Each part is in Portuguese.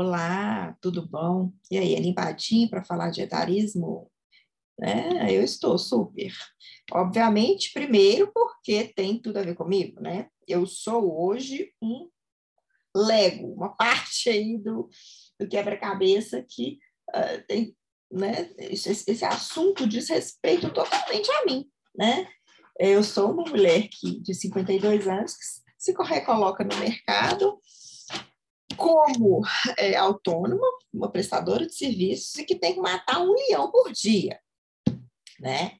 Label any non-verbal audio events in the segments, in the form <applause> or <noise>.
Olá, tudo bom? E aí, animadinho para falar de etarismo? É, eu estou super. Obviamente, primeiro porque tem tudo a ver comigo, né? Eu sou hoje um Lego, uma <laughs> parte aí do, do quebra-cabeça que uh, tem, né? Esse, esse assunto diz respeito totalmente a mim, né? Eu sou uma mulher que, de 52 anos que se recoloca no mercado como é, autônoma, uma prestadora de serviços e que tem que matar um leão por dia, né?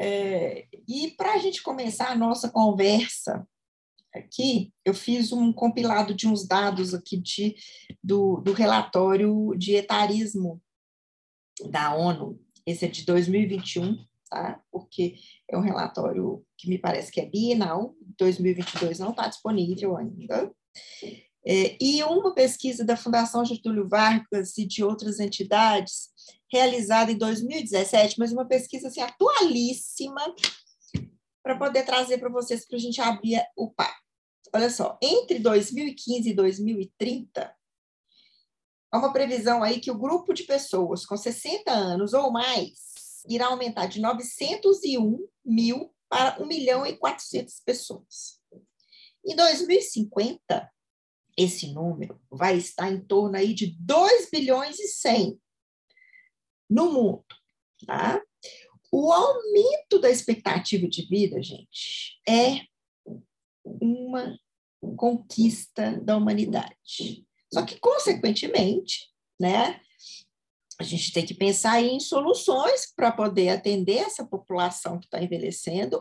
É, e para a gente começar a nossa conversa aqui, eu fiz um compilado de uns dados aqui de, do, do relatório de etarismo da ONU, esse é de 2021, tá? Porque é um relatório que me parece que é bienal, 2022 não está disponível ainda. É, e uma pesquisa da Fundação Getúlio Vargas e de outras entidades, realizada em 2017, mas uma pesquisa assim, atualíssima, para poder trazer para vocês, para a gente abrir o papo. Olha só, entre 2015 e 2030, há uma previsão aí que o grupo de pessoas com 60 anos ou mais irá aumentar de 901 mil para 1 milhão e 400 pessoas. Em 2050, esse número vai estar em torno aí de 2 bilhões e 100 no mundo, tá? O aumento da expectativa de vida, gente, é uma conquista da humanidade. Só que, consequentemente, né, a gente tem que pensar em soluções para poder atender essa população que está envelhecendo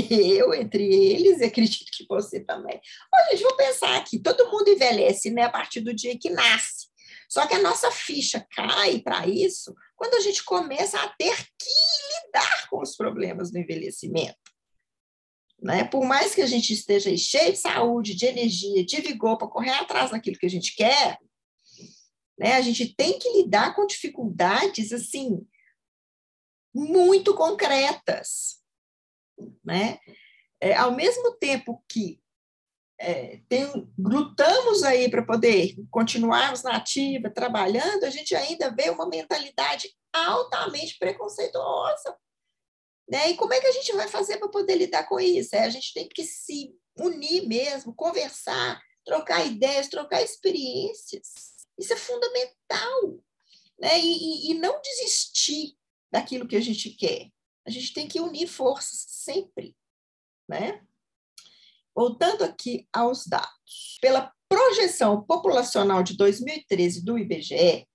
<laughs> eu entre eles, e acredito que você também. Ô, gente, vou pensar aqui, todo mundo envelhece né, a partir do dia que nasce. Só que a nossa ficha cai para isso quando a gente começa a ter que lidar com os problemas do envelhecimento. Né? Por mais que a gente esteja cheio de saúde, de energia, de vigor para correr atrás daquilo que a gente quer, né? a gente tem que lidar com dificuldades assim muito concretas né? É, ao mesmo tempo que é, tem, lutamos aí para poder continuarmos na ativa, trabalhando, a gente ainda vê uma mentalidade altamente preconceituosa. Né? E como é que a gente vai fazer para poder lidar com isso? É, a gente tem que se unir mesmo, conversar, trocar ideias, trocar experiências. Isso é fundamental. Né? E, e, e não desistir daquilo que a gente quer. A gente tem que unir forças sempre, né? Voltando aqui aos dados. Pela projeção populacional de 2013 do IBGE,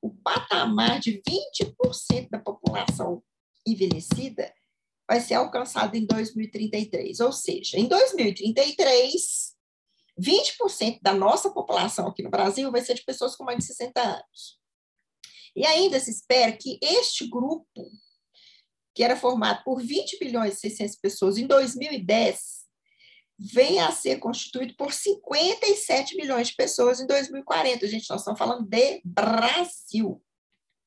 o patamar de 20% da população envelhecida vai ser alcançado em 2033. Ou seja, em 2033, 20% da nossa população aqui no Brasil vai ser de pessoas com mais de 60 anos. E ainda se espera que este grupo que era formado por 20 bilhões e 600 pessoas em 2010, vem a ser constituído por 57 milhões de pessoas em 2040. Gente, nós estamos falando de Brasil,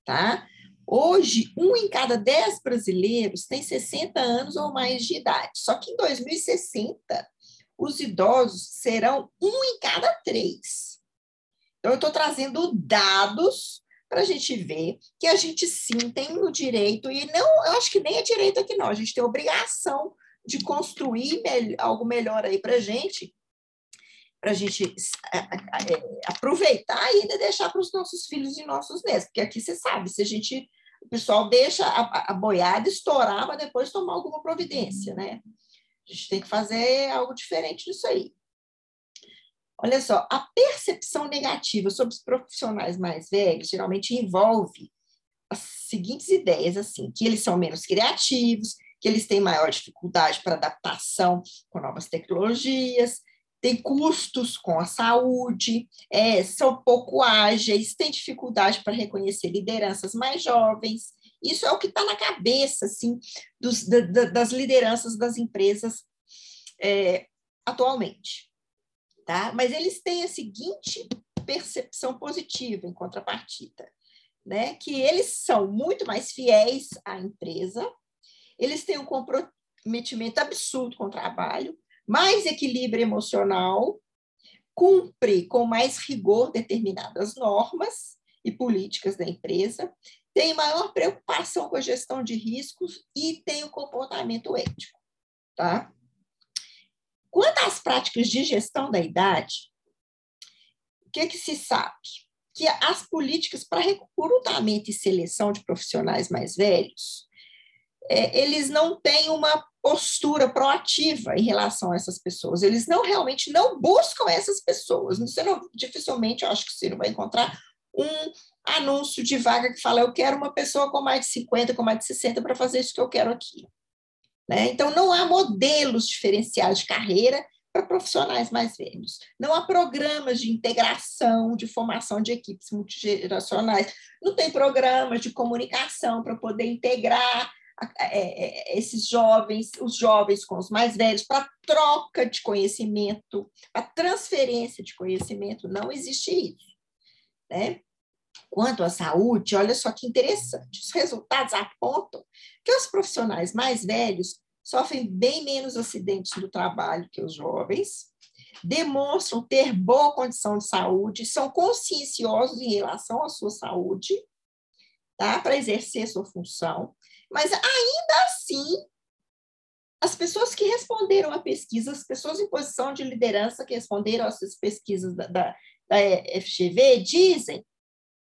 tá? Hoje, um em cada dez brasileiros tem 60 anos ou mais de idade. Só que em 2060, os idosos serão um em cada três. Então, eu estou trazendo dados para a gente ver que a gente sim tem o direito, e não, eu acho que nem é direito aqui não, a gente tem a obrigação de construir algo melhor aí para a gente, para a gente é, é, aproveitar e ainda deixar para os nossos filhos e nossos netos, porque aqui você sabe, se a gente, o pessoal deixa a, a boiada estourar para depois tomar alguma providência, né? A gente tem que fazer algo diferente disso aí. Olha só, a percepção negativa sobre os profissionais mais velhos geralmente envolve as seguintes ideias, assim, que eles são menos criativos, que eles têm maior dificuldade para adaptação com novas tecnologias, têm custos com a saúde, é, são pouco ágeis, têm dificuldade para reconhecer lideranças mais jovens. Isso é o que está na cabeça assim, dos, da, das lideranças das empresas é, atualmente tá? Mas eles têm a seguinte percepção positiva em contrapartida, né? Que eles são muito mais fiéis à empresa, eles têm um comprometimento absurdo com o trabalho, mais equilíbrio emocional, cumpre com mais rigor determinadas normas e políticas da empresa, tem maior preocupação com a gestão de riscos e tem o comportamento ético, tá? Quanto às práticas de gestão da idade, o que, que se sabe? Que as políticas para recrutamento e seleção de profissionais mais velhos, é, eles não têm uma postura proativa em relação a essas pessoas. Eles não realmente não buscam essas pessoas. Você não, dificilmente, eu acho que você não vai encontrar um anúncio de vaga que fala: eu quero uma pessoa com mais de 50, com mais de 60 para fazer isso que eu quero aqui. Né? Então, não há modelos diferenciados de carreira para profissionais mais velhos. Não há programas de integração, de formação de equipes multigeracionais. Não tem programas de comunicação para poder integrar é, é, esses jovens, os jovens com os mais velhos, para troca de conhecimento, a transferência de conhecimento. Não existe isso. Né? Quanto à saúde, olha só que interessante, os resultados apontam que os profissionais mais velhos sofrem bem menos acidentes do trabalho que os jovens, demonstram ter boa condição de saúde, são conscienciosos em relação à sua saúde, tá? para exercer sua função, mas ainda assim, as pessoas que responderam à pesquisa, as pessoas em posição de liderança que responderam essas pesquisas da, da, da FGV, dizem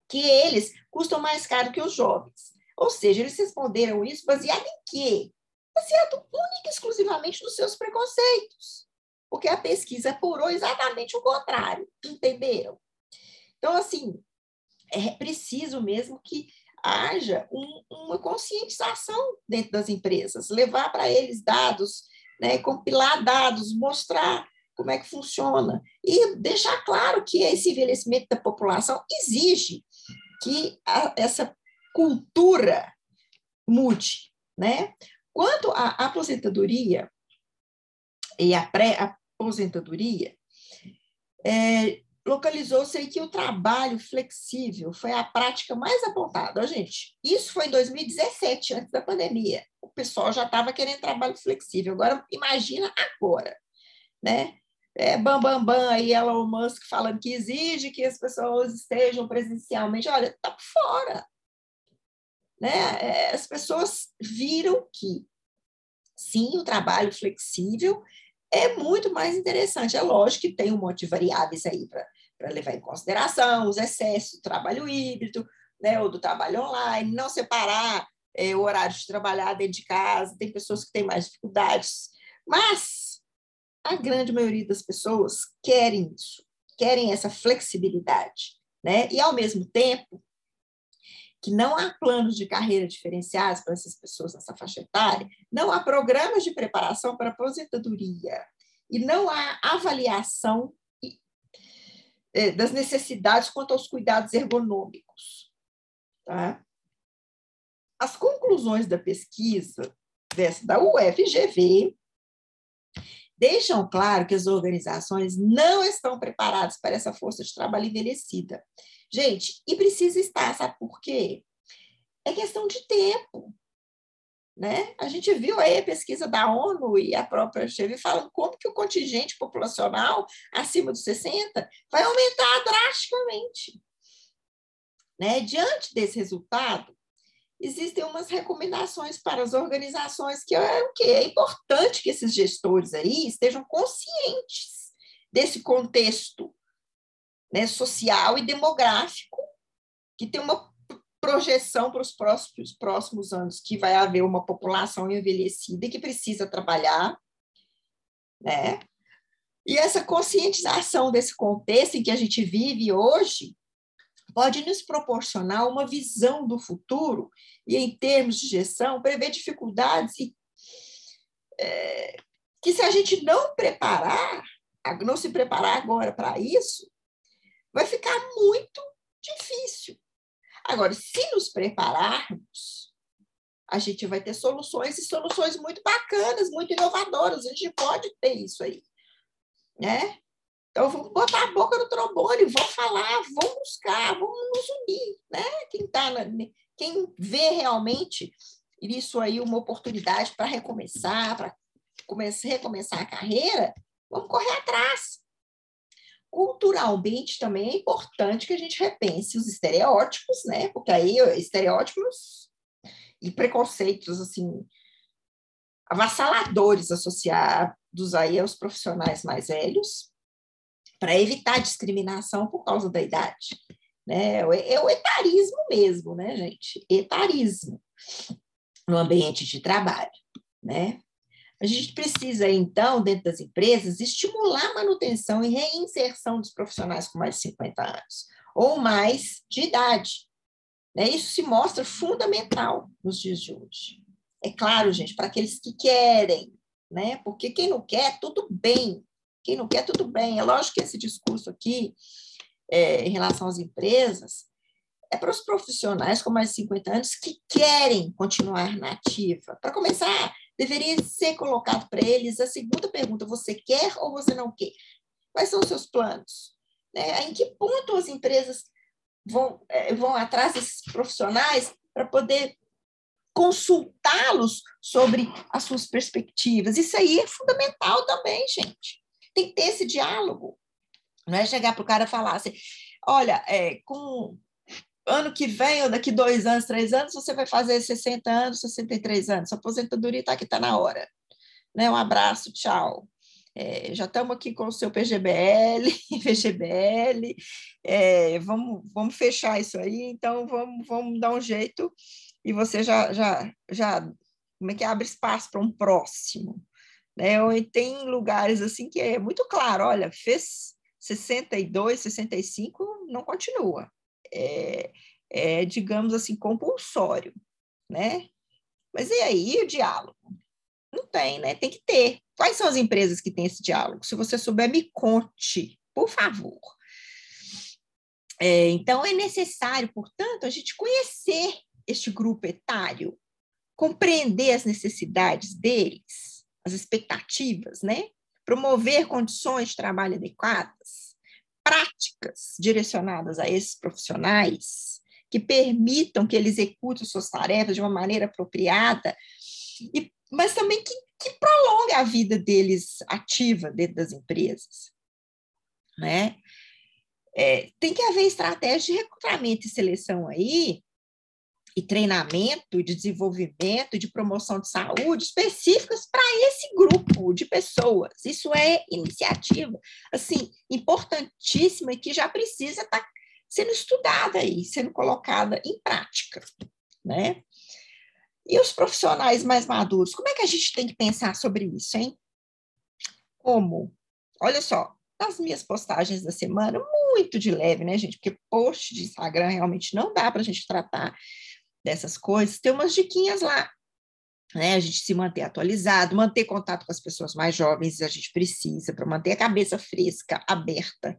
que eles custam mais caro que os jovens. Ou seja, eles responderam isso baseado em quê? Baseado única e exclusivamente nos seus preconceitos. Porque a pesquisa apurou exatamente o contrário, entenderam? Então, assim, é preciso mesmo que haja um, uma conscientização dentro das empresas, levar para eles dados, né, compilar dados, mostrar como é que funciona e deixar claro que esse envelhecimento da população exige que a, essa cultura mude, né? Quanto à aposentadoria e à pré-aposentadoria, é, localizou-se que o trabalho flexível foi a prática mais apontada. gente, isso foi em 2017, antes da pandemia. O pessoal já estava querendo trabalho flexível. Agora, imagina agora, né? É, bam, bam, bam, aí Elon Musk falando que exige que as pessoas estejam presencialmente. Olha, está fora. Né? É, as pessoas viram que, sim, o trabalho flexível é muito mais interessante. É lógico que tem um monte de variáveis aí para levar em consideração, os excessos do trabalho híbrido, né, ou do trabalho online, não separar é, o horário de trabalhar dentro de casa, tem pessoas que têm mais dificuldades, mas a grande maioria das pessoas querem isso, querem essa flexibilidade, né? E ao mesmo tempo que não há planos de carreira diferenciados para essas pessoas nessa faixa etária, não há programas de preparação para aposentadoria e não há avaliação é, das necessidades quanto aos cuidados ergonômicos. Tá? As conclusões da pesquisa dessa da UFGV deixam claro que as organizações não estão preparadas para essa força de trabalho envelhecida. Gente, e precisa estar, sabe por quê? É questão de tempo. Né? A gente viu aí a pesquisa da ONU e a própria Chevy falando como que o contingente populacional acima dos 60 vai aumentar drasticamente. Né? Diante desse resultado, existem umas recomendações para as organizações que é o que é importante que esses gestores aí estejam conscientes desse contexto né, social e demográfico, que tem uma projeção para os próximos, próximos anos, que vai haver uma população envelhecida que precisa trabalhar, né? E essa conscientização desse contexto em que a gente vive hoje pode nos proporcionar uma visão do futuro e, em termos de gestão, prever dificuldades e, é, que, se a gente não preparar, não se preparar agora para isso, vai ficar muito difícil. Agora, se nos prepararmos, a gente vai ter soluções e soluções muito bacanas, muito inovadoras. A gente pode ter isso aí, né? Então, vamos botar a boca no trombone, vamos falar, vamos buscar, vamos nos unir, né? Quem, tá na, quem vê realmente isso aí uma oportunidade para recomeçar, para recomeçar a carreira, vamos correr atrás. Culturalmente também é importante que a gente repense os estereótipos, né? Porque aí estereótipos e preconceitos assim avassaladores associados aí aos profissionais mais velhos, para evitar discriminação por causa da idade. Né? É o etarismo mesmo, né, gente? Etarismo no ambiente de trabalho, né? A gente precisa, então, dentro das empresas, estimular a manutenção e reinserção dos profissionais com mais de 50 anos ou mais de idade. Né? Isso se mostra fundamental nos dias de hoje. É claro, gente, para aqueles que querem, né? Porque quem não quer, tudo bem. Quem não quer, tudo bem. É lógico que esse discurso aqui, é, em relação às empresas, é para os profissionais com mais de 50 anos que querem continuar na ativa. Para começar, deveria ser colocado para eles a segunda pergunta: você quer ou você não quer? Quais são os seus planos? Né? Em que ponto as empresas vão, é, vão atrás desses profissionais para poder consultá-los sobre as suas perspectivas? Isso aí é fundamental também, gente. Tem que ter esse diálogo. Não é chegar para o cara e falar assim: olha, é, com ano que vem, ou daqui dois anos, três anos, você vai fazer 60 anos, 63 anos. Sua aposentadoria está aqui, está na hora. Né? Um abraço, tchau. É, já estamos aqui com o seu PGBL, <laughs> PGBL, é, vamos, vamos fechar isso aí, então vamos, vamos dar um jeito e você já, já, já como é que abre espaço para um próximo. Né? Tem lugares assim que é muito claro, olha, fez 62, 65, não continua é, é, digamos assim, compulsório, né? Mas e aí o diálogo? Não tem, né? Tem que ter. Quais são as empresas que têm esse diálogo? Se você souber, me conte, por favor. É, então, é necessário, portanto, a gente conhecer este grupo etário, compreender as necessidades deles, as expectativas, né? Promover condições de trabalho adequadas, práticas direcionadas a esses profissionais que permitam que eles executem suas tarefas de uma maneira apropriada, e, mas também que, que prolongue a vida deles ativa dentro das empresas. Né? É, tem que haver estratégia de recrutamento e seleção aí e treinamento, de desenvolvimento, de promoção de saúde específicas para esse grupo de pessoas. Isso é iniciativa, assim, importantíssima e que já precisa estar tá sendo estudada e sendo colocada em prática, né? E os profissionais mais maduros, como é que a gente tem que pensar sobre isso, hein? Como? Olha só, nas minhas postagens da semana, muito de leve, né, gente? Porque post de Instagram realmente não dá para a gente tratar dessas coisas, tem umas diquinhas lá. Né? A gente se manter atualizado, manter contato com as pessoas mais jovens, a gente precisa, para manter a cabeça fresca, aberta,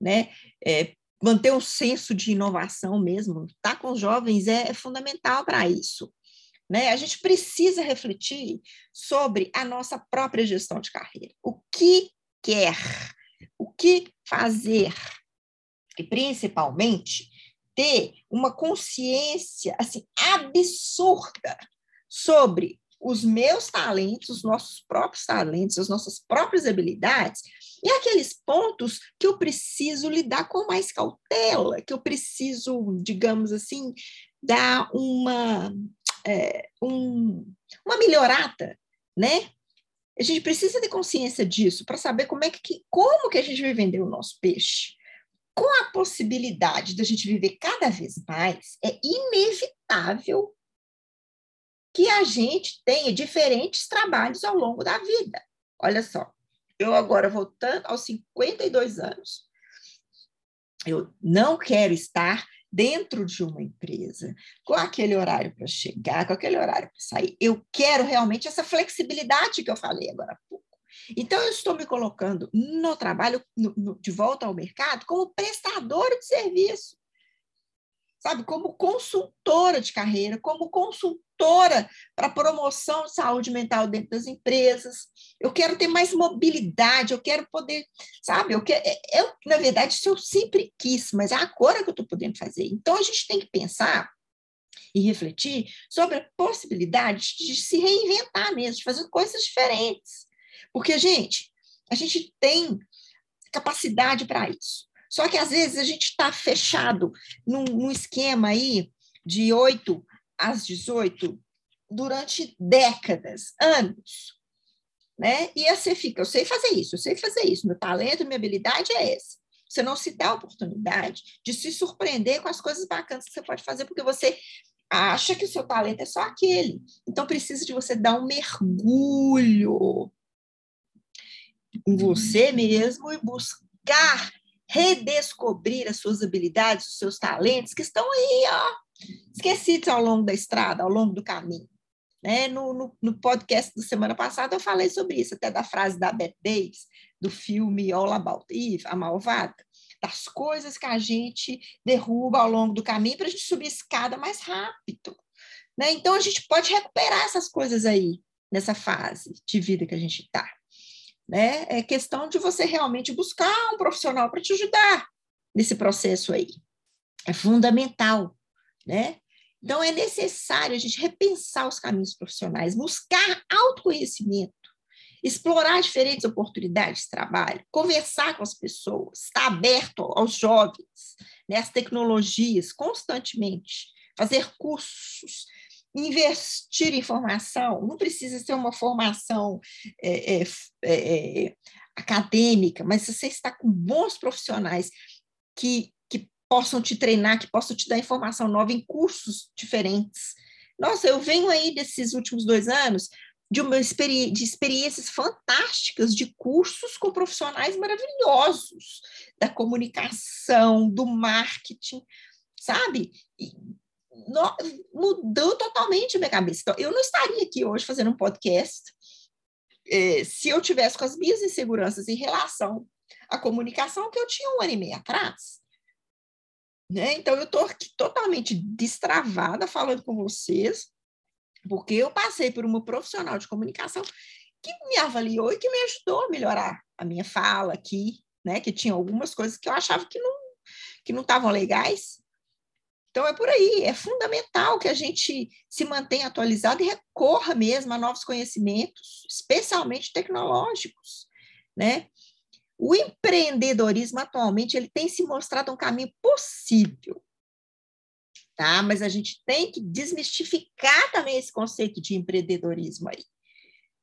né? É, manter um senso de inovação mesmo. Estar tá com os jovens é, é fundamental para isso. Né? A gente precisa refletir sobre a nossa própria gestão de carreira. O que quer? O que fazer? E, principalmente, ter uma consciência assim absurda sobre os meus talentos, os nossos próprios talentos, as nossas próprias habilidades, e aqueles pontos que eu preciso lidar com mais cautela, que eu preciso, digamos assim, dar uma, é, um, uma melhorada, né? A gente precisa ter consciência disso para saber como é que como que a gente vai vender o nosso peixe com a possibilidade da gente viver cada vez mais, é inevitável que a gente tenha diferentes trabalhos ao longo da vida. Olha só, eu agora voltando aos 52 anos, eu não quero estar dentro de uma empresa, com aquele horário para chegar, com aquele horário para sair. Eu quero realmente essa flexibilidade que eu falei agora. Então, eu estou me colocando no trabalho, no, no, de volta ao mercado, como prestadora de serviço, sabe? Como consultora de carreira, como consultora para promoção de saúde mental dentro das empresas. Eu quero ter mais mobilidade, eu quero poder, sabe? Eu, quero, é, eu na verdade, isso eu sempre quis, mas é agora que eu estou podendo fazer. Então, a gente tem que pensar e refletir sobre a possibilidade de se reinventar mesmo, de fazer coisas diferentes. Porque, gente, a gente tem capacidade para isso. Só que às vezes a gente está fechado num, num esquema aí de 8 às 18 durante décadas, anos. Né? E aí você fica, eu sei fazer isso, eu sei fazer isso, meu talento, minha habilidade é essa. Você não se dá a oportunidade de se surpreender com as coisas bacanas que você pode fazer, porque você acha que o seu talento é só aquele. Então precisa de você dar um mergulho em você mesmo e buscar redescobrir as suas habilidades, os seus talentos que estão aí, ó, esquecidos ao longo da estrada, ao longo do caminho. Né? No, no, no, podcast da semana passada eu falei sobre isso, até da frase da Beth Davis, do filme All About Eve, A Malvada, das coisas que a gente derruba ao longo do caminho para a gente subir a escada mais rápido. Né? Então a gente pode recuperar essas coisas aí nessa fase de vida que a gente está. Né? É questão de você realmente buscar um profissional para te ajudar nesse processo aí. É fundamental, né? Então, é necessário a gente repensar os caminhos profissionais, buscar autoconhecimento, explorar diferentes oportunidades de trabalho, conversar com as pessoas, estar aberto aos jovens, né, às tecnologias constantemente, fazer cursos, investir em formação. Não precisa ser uma formação é, é, é, é acadêmica, mas você está com bons profissionais que possam te treinar, que possam te dar informação nova em cursos diferentes. Nossa, eu venho aí desses últimos dois anos de, uma experi de experiências fantásticas de cursos com profissionais maravilhosos da comunicação, do marketing, sabe? E, no, mudou totalmente minha cabeça. Então, eu não estaria aqui hoje fazendo um podcast eh, se eu tivesse com as minhas inseguranças em relação à comunicação que eu tinha um ano e meio atrás. Né? Então, eu estou totalmente destravada falando com vocês, porque eu passei por uma profissional de comunicação que me avaliou e que me ajudou a melhorar a minha fala aqui, né? Que tinha algumas coisas que eu achava que não que não estavam legais. Então é por aí, é fundamental que a gente se mantenha atualizado e recorra mesmo a novos conhecimentos, especialmente tecnológicos, né? O empreendedorismo atualmente ele tem se mostrado um caminho possível, tá? Mas a gente tem que desmistificar também esse conceito de empreendedorismo aí,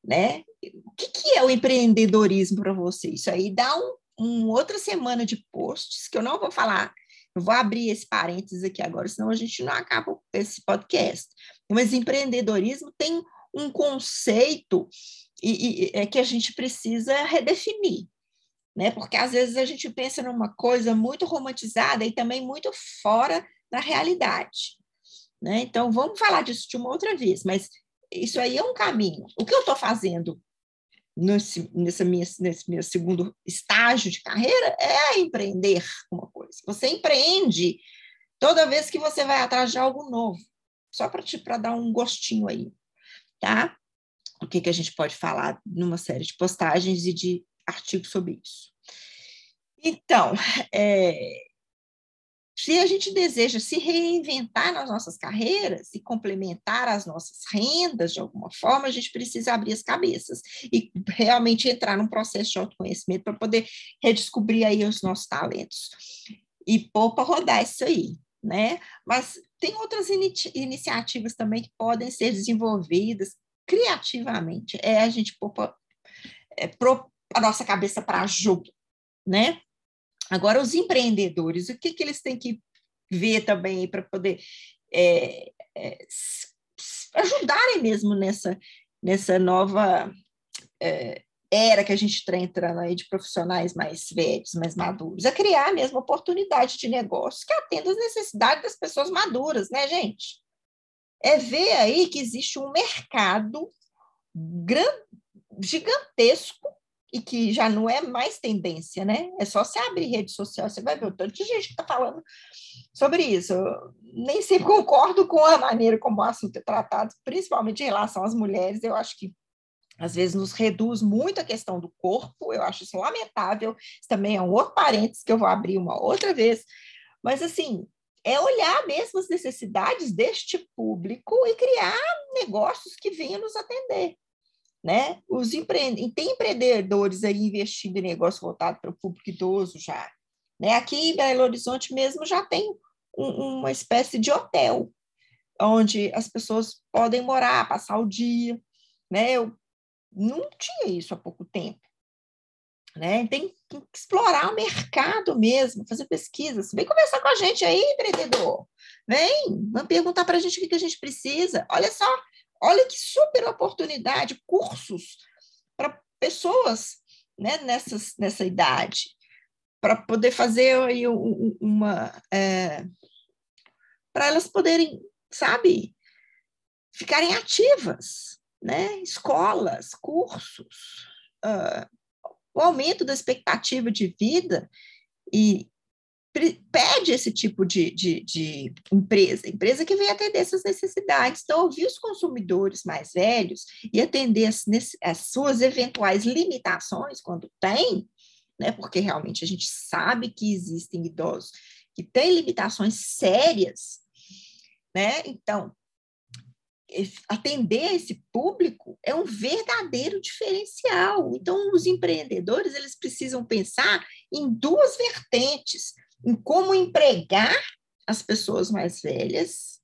né? O que, que é o empreendedorismo para você? Isso aí dá um, um, outra semana de posts que eu não vou falar. Eu vou abrir esse parênteses aqui agora, senão a gente não acaba esse podcast. Mas empreendedorismo tem um conceito e, e, é que a gente precisa redefinir né? Porque às vezes a gente pensa numa coisa muito romantizada e também muito fora da realidade, né? Então vamos falar disso de uma outra vez, mas isso aí é um caminho. O que eu estou fazendo nesse, minha, nesse meu segundo estágio de carreira é empreender uma coisa. Você empreende toda vez que você vai atrás de algo novo, só para dar um gostinho aí, tá? O que, que a gente pode falar numa série de postagens e de artigo sobre isso. Então, é, se a gente deseja se reinventar nas nossas carreiras e complementar as nossas rendas de alguma forma, a gente precisa abrir as cabeças e realmente entrar num processo de autoconhecimento para poder redescobrir aí os nossos talentos e pôr para rodar isso aí, né? Mas tem outras iniciativas também que podem ser desenvolvidas criativamente. É a gente pôr pra, é, pro, a nossa cabeça para jogo, né? Agora, os empreendedores, o que, que eles têm que ver também para poder é, é, ajudarem mesmo nessa, nessa nova é, era que a gente está entrando aí de profissionais mais velhos, mais maduros, a criar mesmo oportunidade de negócio que atenda às necessidades das pessoas maduras, né, gente? É ver aí que existe um mercado gigantesco e que já não é mais tendência, né? É só você abrir rede social, você vai ver o tanto de gente que está falando sobre isso. Eu nem sempre <laughs> concordo com a maneira como o assunto é tratado, principalmente em relação às mulheres. Eu acho que às vezes nos reduz muito a questão do corpo, eu acho isso lamentável. Isso também é um outro parênteses que eu vou abrir uma outra vez. Mas, assim, é olhar mesmo as necessidades deste público e criar negócios que venham nos atender né? Os empre... Tem empreendedores aí investindo em negócio voltado para o público idoso já. Né? Aqui em Belo Horizonte mesmo já tem um, uma espécie de hotel, onde as pessoas podem morar, passar o dia. Né? Eu não tinha isso há pouco tempo. Né? Tem que explorar o mercado mesmo, fazer pesquisas. Vem conversar com a gente aí, empreendedor. Vem, vem perguntar para a gente o que a gente precisa. Olha só, olha que super oportunidade, cursos para pessoas né, nessas, nessa idade, para poder fazer aí uma. É, para elas poderem, sabe, ficarem ativas, né? Escolas, cursos. Uh, o aumento da expectativa de vida e pede esse tipo de, de, de, empresa, empresa que vem atender essas necessidades. Então, ouvir os consumidores mais velhos e atender as, as suas eventuais limitações, quando tem, né, porque realmente a gente sabe que existem idosos que têm limitações sérias, né? Então, atender esse público é um verdadeiro diferencial. Então, os empreendedores eles precisam pensar em duas vertentes: em como empregar as pessoas mais velhas,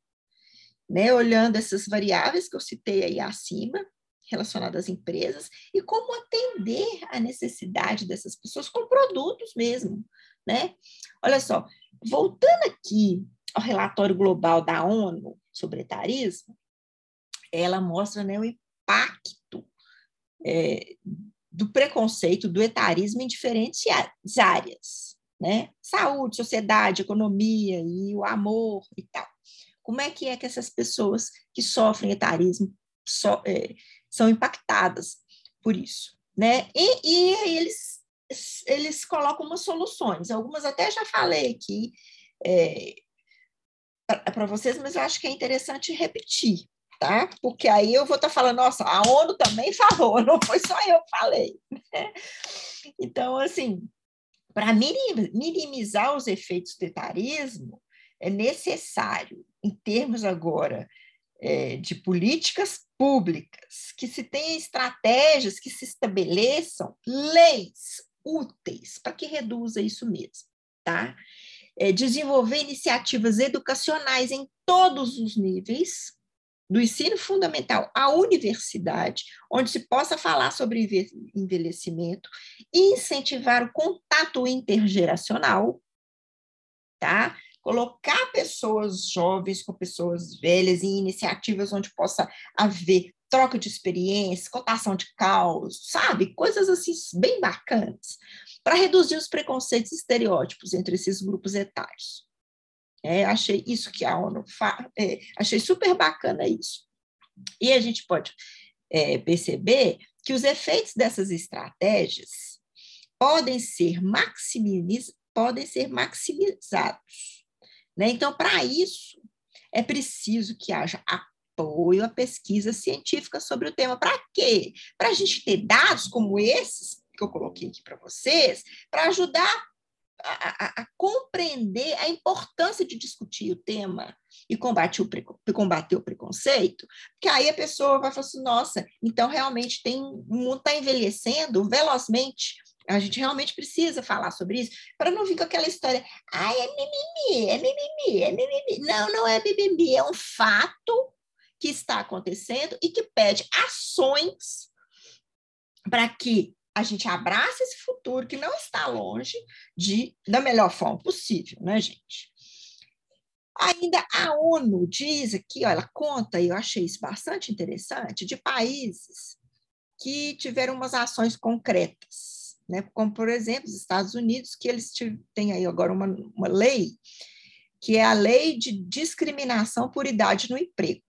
né, olhando essas variáveis que eu citei aí acima, relacionadas às empresas, e como atender a necessidade dessas pessoas com produtos mesmo, né? Olha só, voltando aqui ao relatório global da ONU sobre etarismo, ela mostra né, o impacto é, do preconceito, do etarismo em diferentes áreas, né? Saúde, sociedade, economia e o amor e tal. Como é que é que essas pessoas que sofrem etarismo so, é, são impactadas por isso, né? E, e eles eles colocam umas soluções, algumas até já falei aqui é, para vocês, mas eu acho que é interessante repetir, tá? Porque aí eu vou estar tá falando, nossa, a ONU também <laughs> falou, não foi só eu que falei. Né? Então, assim, para minimizar os efeitos do etarismo, é necessário, em termos agora é, de políticas públicas, que se tenha estratégias que se estabeleçam leis úteis para que reduza isso mesmo, tá? É, desenvolver iniciativas educacionais em todos os níveis, do ensino fundamental à universidade, onde se possa falar sobre envelhecimento e incentivar o contato intergeracional, tá? Colocar pessoas jovens com pessoas velhas em iniciativas onde possa haver troca de experiências, cotação de causos, sabe? Coisas assim bem bacanas, para reduzir os preconceitos e estereótipos entre esses grupos etários. É, achei isso que a ONU é, achei super bacana isso. E a gente pode é, perceber que os efeitos dessas estratégias podem ser, maximiz, podem ser maximizados. Né? Então, para isso, é preciso que haja apoio à pesquisa científica sobre o tema. Para quê? Para a gente ter dados como esses que eu coloquei aqui para vocês, para ajudar a, a, compreender a importância de discutir o tema e combater o, combater o preconceito, porque aí a pessoa vai falar assim, nossa, então realmente tem, o mundo está envelhecendo velozmente, a gente realmente precisa falar sobre isso, para não vir com aquela história, ai, é mimimi, é mimimi, é mimimi. Não, não é mimimi, é um fato que está acontecendo e que pede ações para que a gente abraça esse futuro que não está longe de da melhor forma possível, né, gente? Ainda a ONU diz aqui, ó, ela conta, e eu achei isso bastante interessante, de países que tiveram umas ações concretas, né? como, por exemplo, os Estados Unidos, que eles têm aí agora uma, uma lei, que é a lei de discriminação por idade no emprego.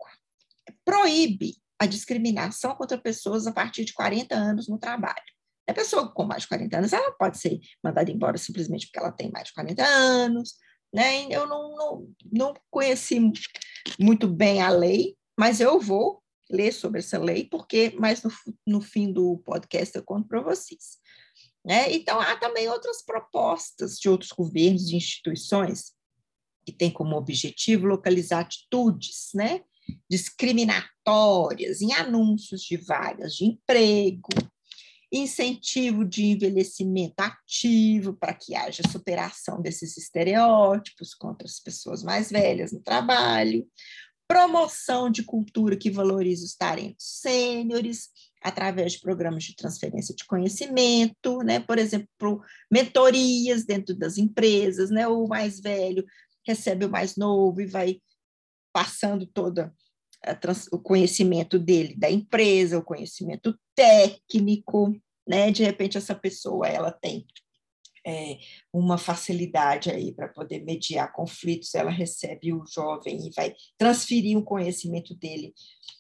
Proíbe a discriminação contra pessoas a partir de 40 anos no trabalho. A pessoa com mais de 40 anos, ela pode ser mandada embora simplesmente porque ela tem mais de 40 anos, né? Eu não, não, não conheci muito bem a lei, mas eu vou ler sobre essa lei, porque mais no, no fim do podcast eu conto para vocês. Né? Então, há também outras propostas de outros governos e instituições que têm como objetivo localizar atitudes né, discriminatórias em anúncios de vagas de emprego, incentivo de envelhecimento ativo para que haja superação desses estereótipos contra as pessoas mais velhas no trabalho, promoção de cultura que valoriza os talentos sêniores, através de programas de transferência de conhecimento, né? Por exemplo, mentorias dentro das empresas, né? O mais velho recebe o mais novo e vai passando toda trans, o conhecimento dele da empresa, o conhecimento técnico, né? De repente essa pessoa ela tem é, uma facilidade aí para poder mediar conflitos, ela recebe o jovem e vai transferir o conhecimento dele,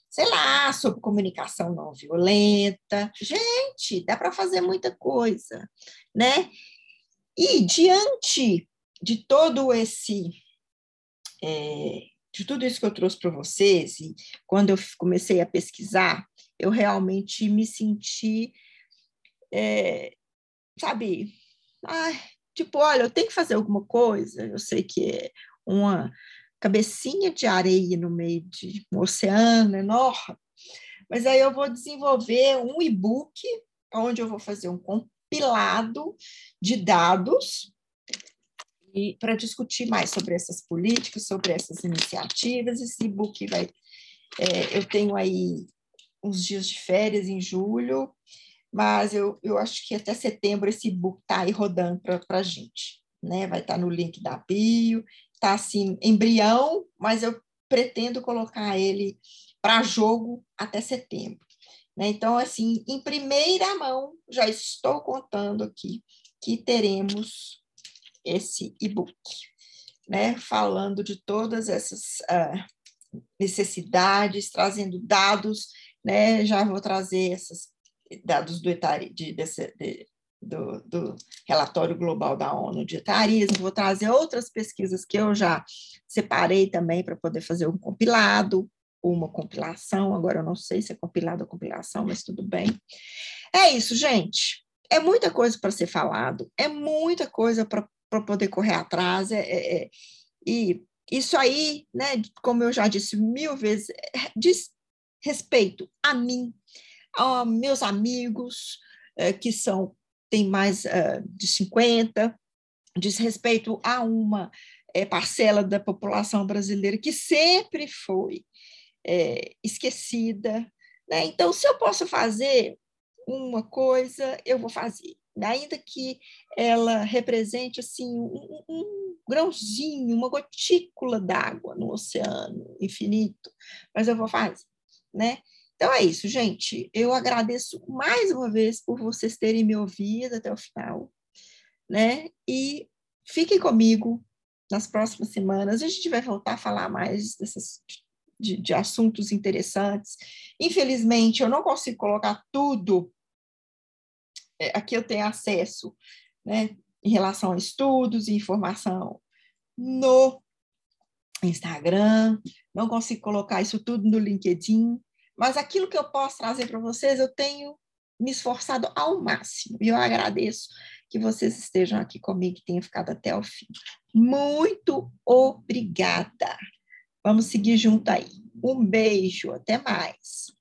sei lá, sobre comunicação não violenta. Gente, dá para fazer muita coisa, né? E diante de todo esse é, de tudo isso que eu trouxe para vocês, e quando eu comecei a pesquisar, eu realmente me senti, é, sabe, ai, tipo, olha, eu tenho que fazer alguma coisa, eu sei que é uma cabecinha de areia no meio de um oceano enorme, mas aí eu vou desenvolver um e-book onde eu vou fazer um compilado de dados e para discutir mais sobre essas políticas, sobre essas iniciativas. Esse e-book vai. É, eu tenho aí uns dias de férias em julho, mas eu, eu acho que até setembro esse e-book está aí rodando para a gente. Né? Vai estar tá no link da bio, está assim, embrião, mas eu pretendo colocar ele para jogo até setembro. Né? Então, assim, em primeira mão, já estou contando aqui que teremos esse e-book, né? falando de todas essas uh, necessidades, trazendo dados, né? já vou trazer esses dados do, etari, de, desse, de, do, do, relatório global da ONU de etarismo, vou trazer outras pesquisas que eu já separei também para poder fazer um compilado, uma compilação, agora eu não sei se é compilado ou compilação, mas tudo bem. É isso, gente. É muita coisa para ser falado, é muita coisa para para poder correr atrás. É, é, é, e isso aí, né, como eu já disse mil vezes, é, diz respeito a mim, a meus amigos, é, que são têm mais é, de 50, diz respeito a uma parcela da população brasileira que sempre foi esquecida. Né? Então, se eu posso fazer uma coisa, eu vou fazer ainda que ela represente assim um, um grãozinho, uma gotícula d'água no oceano infinito, mas eu vou fazer, né? Então é isso, gente. Eu agradeço mais uma vez por vocês terem me ouvido até o final, né? E fiquem comigo nas próximas semanas. A gente vai voltar a falar mais dessas de, de assuntos interessantes. Infelizmente, eu não consigo colocar tudo aqui eu tenho acesso né, em relação a estudos e informação no Instagram, não consigo colocar isso tudo no LinkedIn, mas aquilo que eu posso trazer para vocês, eu tenho me esforçado ao máximo. E eu agradeço que vocês estejam aqui comigo e tenham ficado até o fim. Muito obrigada. Vamos seguir junto aí. Um beijo, até mais.